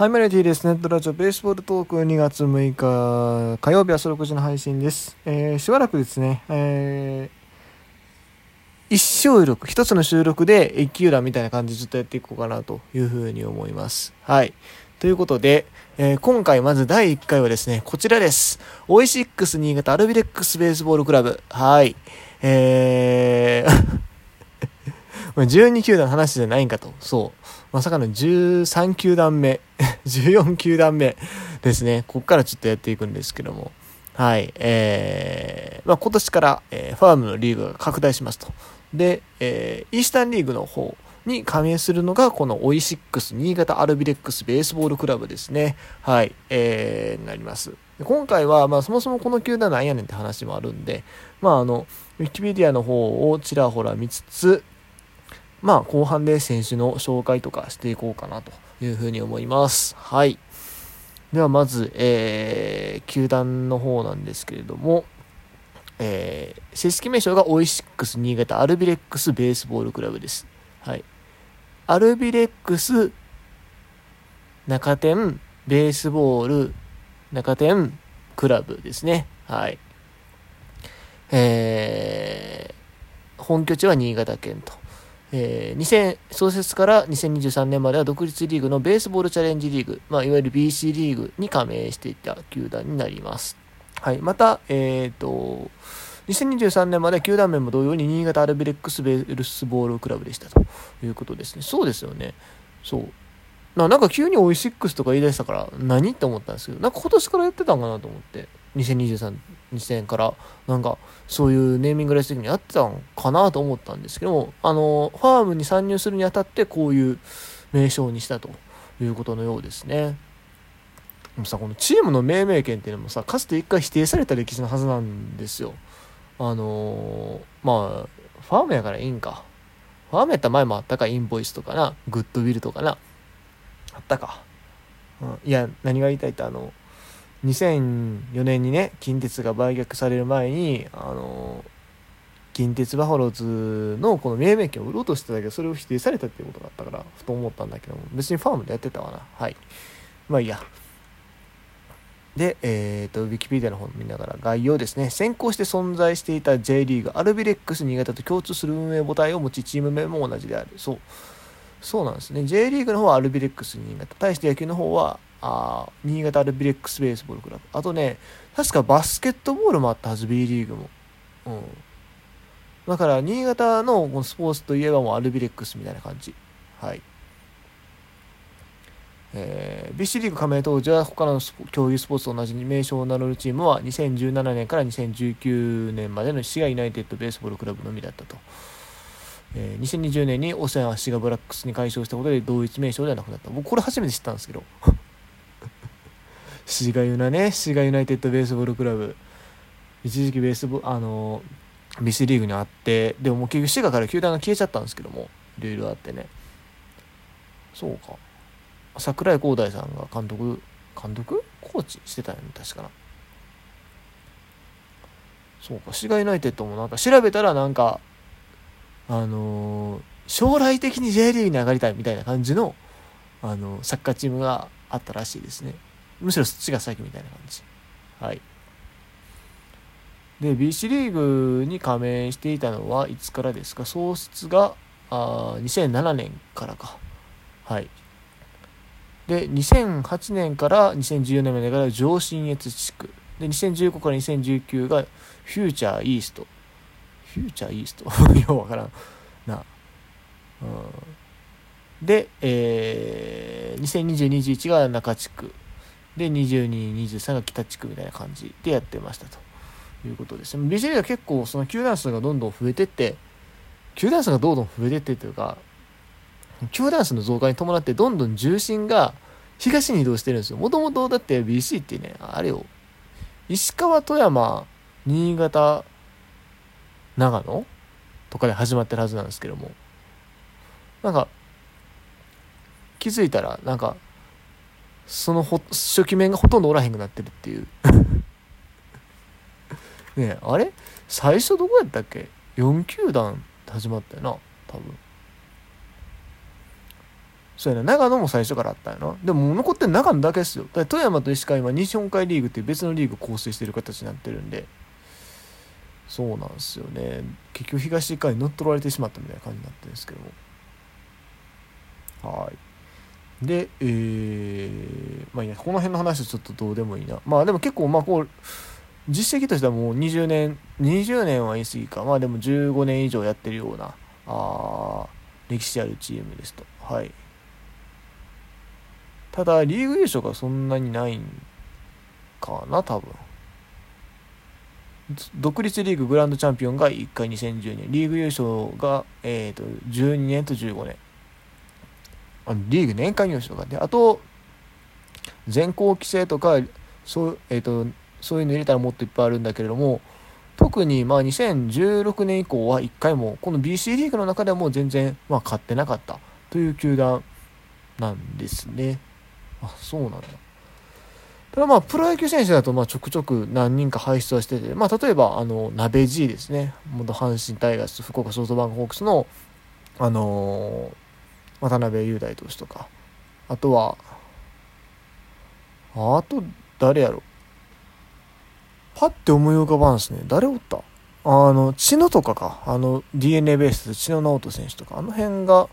はい、マリティです。ネットラジオベースボールトーク2月6日火曜日朝6時の配信です。えー、しばらくですね、えー、一収録、一つの収録で一球団みたいな感じでずっとやっていこうかなというふうに思います。はい。ということで、えー、今回まず第1回はですね、こちらです。オイシックス新潟アルビレックスベースボールクラブ。はい。えー12球団の話じゃないんかと。そう。まさかの13球団目、14球団目ですね。ここからちょっとやっていくんですけども。はい。えー、まあ、今年から、えー、ファームのリーグが拡大しますと。で、えー、イースタンリーグの方に加盟するのが、このオイシックス新潟アルビレックスベースボールクラブですね。はい。えー、なります。今回は、まあ、そもそもこの球団なんやねんって話もあるんで、まあ、あの、ウィキペディアの方をちらほら見つつ、まあ、後半で選手の紹介とかしていこうかなというふうに思います。はい。では、まず、えー、球団の方なんですけれども、えー、正式名称がオイシックス新潟アルビレックスベースボールクラブです。はい。アルビレックス中店ベースボール中店クラブですね。はい。えー、本拠地は新潟県と。えー、2000創設から2023年までは独立リーグのベースボールチャレンジリーグ、まあ、いわゆる BC リーグに加盟していた球団になります。はい、また、え、ー、と、2023年まで球団名も同様に新潟アルビレックスベルスボールクラブでしたということですね。そうですよね。そう。なんか急にオイシックスとか言い出したから何って思ったんですけど、なんか今年からやってたんかなと思って。2023、2000からなんかそういうネーミングライス的にあってたんかなと思ったんですけども、あの、ファームに参入するにあたってこういう名称にしたということのようですね。でもさ、このチームの命名権っていうのもさ、かつて一回否定された歴史のはずなんですよ。あのまあ、ファームやからいいんか。ファームやったら前もあったか、インボイスとかな、グッドウィルとかな。あったか。うん、いや、何が言いたいって、あの、2004年にね近鉄が売却される前にあの近鉄バファローズのこの命名権を売ろうとしてたけどそれを否定されたっていうことがあったからふと思ったんだけども別にファームでやってたわな、はい、まあいいや、で、えっ、ー、と、ウィキペディアの方見ながら概要ですね。先行して存在していた J リーグ、アルビレックス新潟と共通する運営母体を持ち、チーム名も同じである。そう。そうなんですね。J リーグの方はアルビレックス新潟。対して野球の方は、あ新潟アルビレックスベースボールクラブ。あとね、確かバスケットボールもあったはず、B リーグも。うん。だから、新潟のスポーツといえばもうアルビレックスみたいな感じ。はい。えー、BC リーグ加盟当時は他の競技スポーツと同じに名称を名乗るチームは2017年から2019年までの滋賀ユナイテッドベースボールクラブのみだったと。えー、2020年にオセアン滋賀ブラックスに解消したことで同一名称ではなくなった。僕これ初めて知ったんですけど。滋賀ユナね、滋賀ユナイテッドベースボールクラブ。一時期ベースボあのー、BC リーグにあって、でももう結局滋賀から球団が消えちゃったんですけども、いろいろあってね。そうか。櫻井光大さんが監督、監督？コーチしてたよね、確かな。そうか、滋賀ユナイテッドもなんか調べたらなんか、あのー、将来的に J リーグに上がりたいみたいな感じの、あの、サッカーチームがあったらしいですね。むしろそっちが先みたいな感じ。はい。で、BC リーグに加盟していたのはいつからですか？創設があ2007年からか。はい。で、2008年から2014年までが上信越地区。で、2015から2019がフューチャーイースト。フューチャーイースト？ようわからんな、うん、で、えー、202021が中地区で2223が北地区みたいな感じでやってましたということです。ね BJ は結構その球団数がどんどん増えてって球団数がどんどん増えてってというか球団数の増加に伴ってどんどん重心が東に移動してるんですよ。もともとだって BC ってねあれを石川富山新潟長野とかで始まってるはずなんですけどもなんか気づいたらなんかそのほ初期面がほとんどおらへんくなってるっていう ねえあれ？最初どこやったっけ？4球団始まったよな多分そうやな、長野も最初からあったんやな。でも残って長野だけですよ。だ富山と石川今、西本海リーグっていう別のリーグ構成してる形になってるんで、そうなんですよね。結局東側に乗っ取られてしまったみたいな感じになってるんですけども。はい。で、えー、まあいいや、この辺の話はちょっとどうでもいいな。まあでも結構、まあこう、実績としてはもう20年、20年は言い過ぎか。まあでも15年以上やってるような、あ歴史あるチームですと。はい。ただ、リーグ優勝がそんなにないんかな、多分。独立リーググランドチャンピオンが1回2010年、リーグ優勝が、えーと、12年と15年。あのリーグ年間優勝が。で、あと、全校規制とか、そう,、えーと、そういうの入れたらもっといっぱいあるんだけれども、特にまあ2016年以降は1回も、この BC リーグの中でも全然、まあ、勝ってなかったという球団なんですね。あそうなんだただまあプロ野球選手だとまあちょくちょく何人か輩出はしてて、まあ、例えばあの鍋 G ですね元阪神タイガース福岡ソフトバンクホークスの、あのー、渡辺雄大投手とかあとはあと誰やろ？パッて思い浮かばんすね。誰おった？あの知野とかか。あの d n a ベースで知野直人選手とか。あの辺が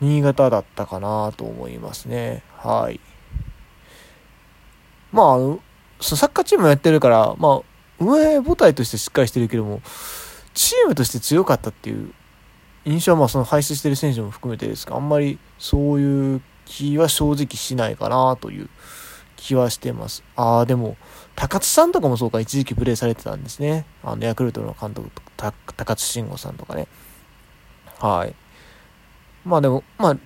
新潟だったかなと思いますね。はい。まあ、あの、サッカーチームやってるから、まあ、上母体としてしっかりしてるけども、チームとして強かったっていう印象は、まあ、その輩出してる選手も含めてですが、あんまりそういう気は正直しないかなという気はしてます。ああ、でも、高津さんとかもそうか、一時期プレーされてたんですね。あの、ヤクルトの監督、高津慎吾さんとかね。はい。まあでも、まあ、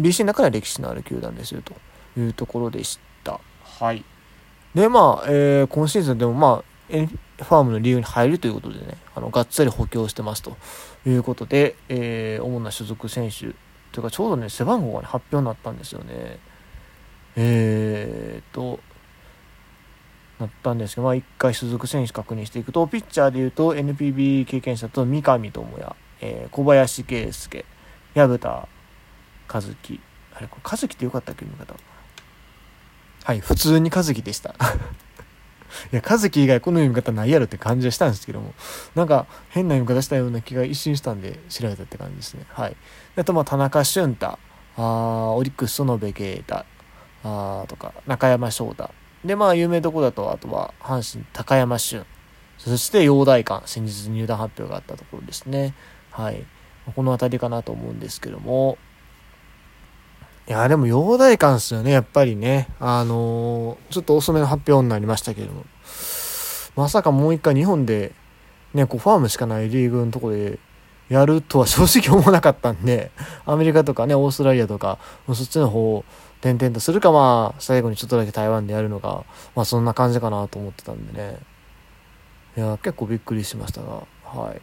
BC の中では歴史のある球団ですよというところでした。はい。で、まあ、えー、今シーズンでもまあ、ファームの理由に入るということでね、あの、がっつり補強してますということで、えー、主な所属選手、というかちょうどね、背番号が、ね、発表になったんですよね。えーと、なったんですけど、まあ、一回所属選手確認していくと、ピッチャーでいうと NPB 経験者と三上智也、えー、小林圭介、薮田和樹。あれこれ和樹ってよかったっけ読み方？はい普通に和樹でした。いや和樹以外この読み方ないやろって感じはしたんですけどもなんか変な読み方したような気が一瞬したんで調べたって感じですね。はい。あとまあ田中俊太。あオリックス園部啓太。あとか中山翔太。でまあ有名どこだとあとは阪神高山俊そして陽大館先日入団発表があったところですね。はい。この辺りかなと思うんですけども、いや、でも、陽大館っすよね、やっぱりね。あのー、ちょっと遅めの発表になりましたけども。まさかもう一回日本で、ね、こう、ファームしかないリーグのとこで、やるとは正直思わなかったんで、アメリカとかね、オーストラリアとか、そっちの方転々とするか、まあ、最後にちょっとだけ台湾でやるのが、まあ、そんな感じかなと思ってたんでね。いや、結構びっくりしましたが、はい。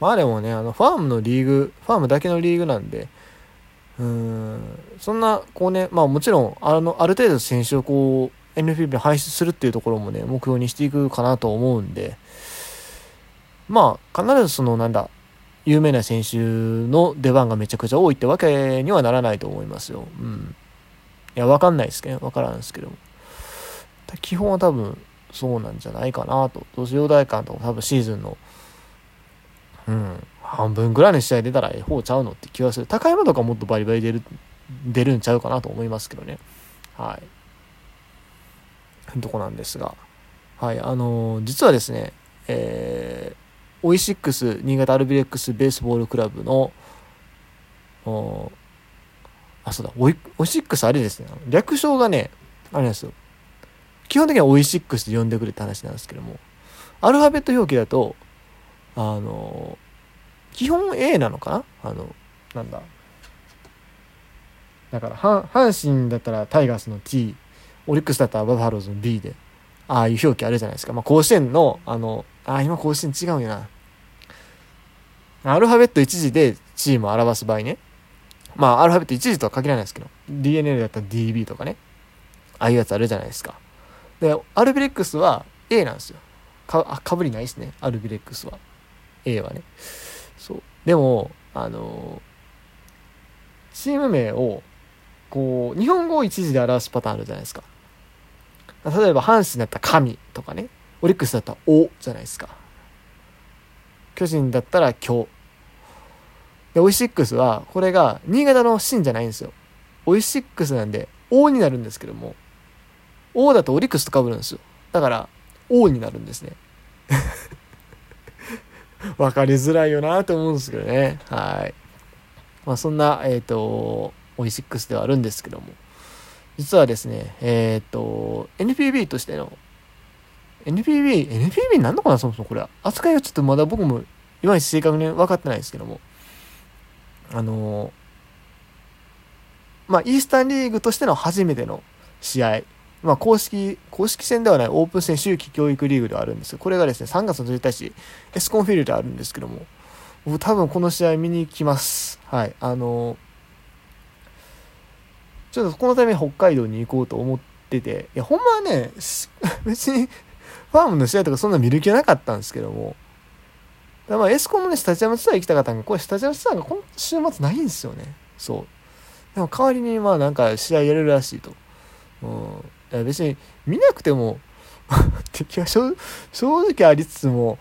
まあでもね、あの、ファームのリーグ、ファームだけのリーグなんで、うーん、そんな、こうね、まあもちろん、あの、ある程度選手をこう、NFB に輩出するっていうところもね、目標にしていくかなと思うんで、まあ、必ずその、なんだ、有名な選手の出番がめちゃくちゃ多いってわけにはならないと思いますよ。うん。いや、わかんないですけど、わからんですけども。基本は多分、そうなんじゃないかなと。どうせ洋大館とか多分シーズンのうん、半分ぐらいの試合出たらええ方ちゃうのって気はする。高山とかもっとバリバリ出る、出るんちゃうかなと思いますけどね。はい。とこなんですが。はい、あのー、実はですね、えー、オイシックス、新潟アルビレックスベースボールクラブの、あ、そうだ、オイオイシックスあれですね、略称がね、あれなんですよ。基本的にはオイシックスで呼んでくれって話なんですけども、アルファベット表記だと、あの、基本 A なのかな？あの、なんだ。だから、阪神だったらタイガースの T、オリックスだったらバファローズの B で、ああいう表記あるじゃないですか。まあ、甲子園の、あの、ああ、今甲子園違うんやな。アルファベット1字でチームを表す場合ね。まあ、アルファベット1字とは限らないですけど、DNA だったら DB とかね。ああいうやつあるじゃないですか。で、アルビレックスは A なんですよ。か、かぶりないですね。アルビレックスは。A はね。そう。でも、あのチーム名をこう日本語を一時で表すパターンあるじゃないですか例えば阪神だったら神とかね。オリックスだったらおじゃないですか。巨人だったら巨でオイシックスはこれが新潟の芯じゃないんですよ。オイシックスなんで O になるんですけども O だとオリックスと被るんですよ。だから O になるんですね。わかりづらいよなと思うんですけどね。はい。まあそんなえっ、ー、とオイシックスではあるんですけども。実はですねえっ、と NPB としての NPB、NPB なんのかなそもそもこれ。扱いはちょっとまだ僕もいまいち正確に分かってないですけども。あのー、まあ、イースタンリーグとしての初めての試合。まあ、公式、公式戦ではないオープン戦秋季教育リーグではあるんですこれがですね、3月の1日、エスコンフィールドあるんですけども、僕多分この試合見に行きます。はい。あのー、ちょっとこのために北海道に行こうと思ってて、いや、ほんまはね、別にファームの試合とかそんな見る気はなかったんですけども、だまあエスコンのね、スタジアムツアー行きたかったんが、これスタジアムツアーが今週末ないんですよね。そう。でも代わりにまあなんか試合やれるらしいと。うん。いや別に見なくても 敵は正直ありつつも、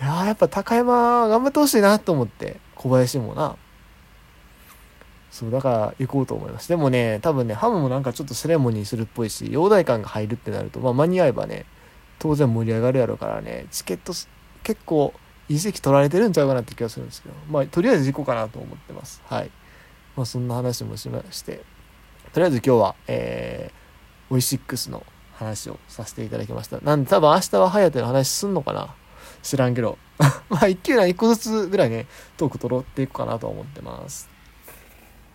いややっぱ高山頑張ってほしいなと思って、小林もな。そう、だから行こうと思います。でもね、多分ね、ハムもなんかちょっとセレモニーするっぽいし、容体感が入るってなると、まあ間に合えばね、当然盛り上がるやろうからね、チケット結構いい席取られてるんちゃうかなって気がするんですけど、まあ、とりあえず行こうかなと思ってます。はい。まあ、そんな話もしまして、とりあえず今日は、えー、オイシックスの話をさせていただきました。なんで多分明日はハヤテの話すんのかな？知らんけど。まあ、一級な一個ずつぐらいね、トーク取ろうっていくかなと思ってます。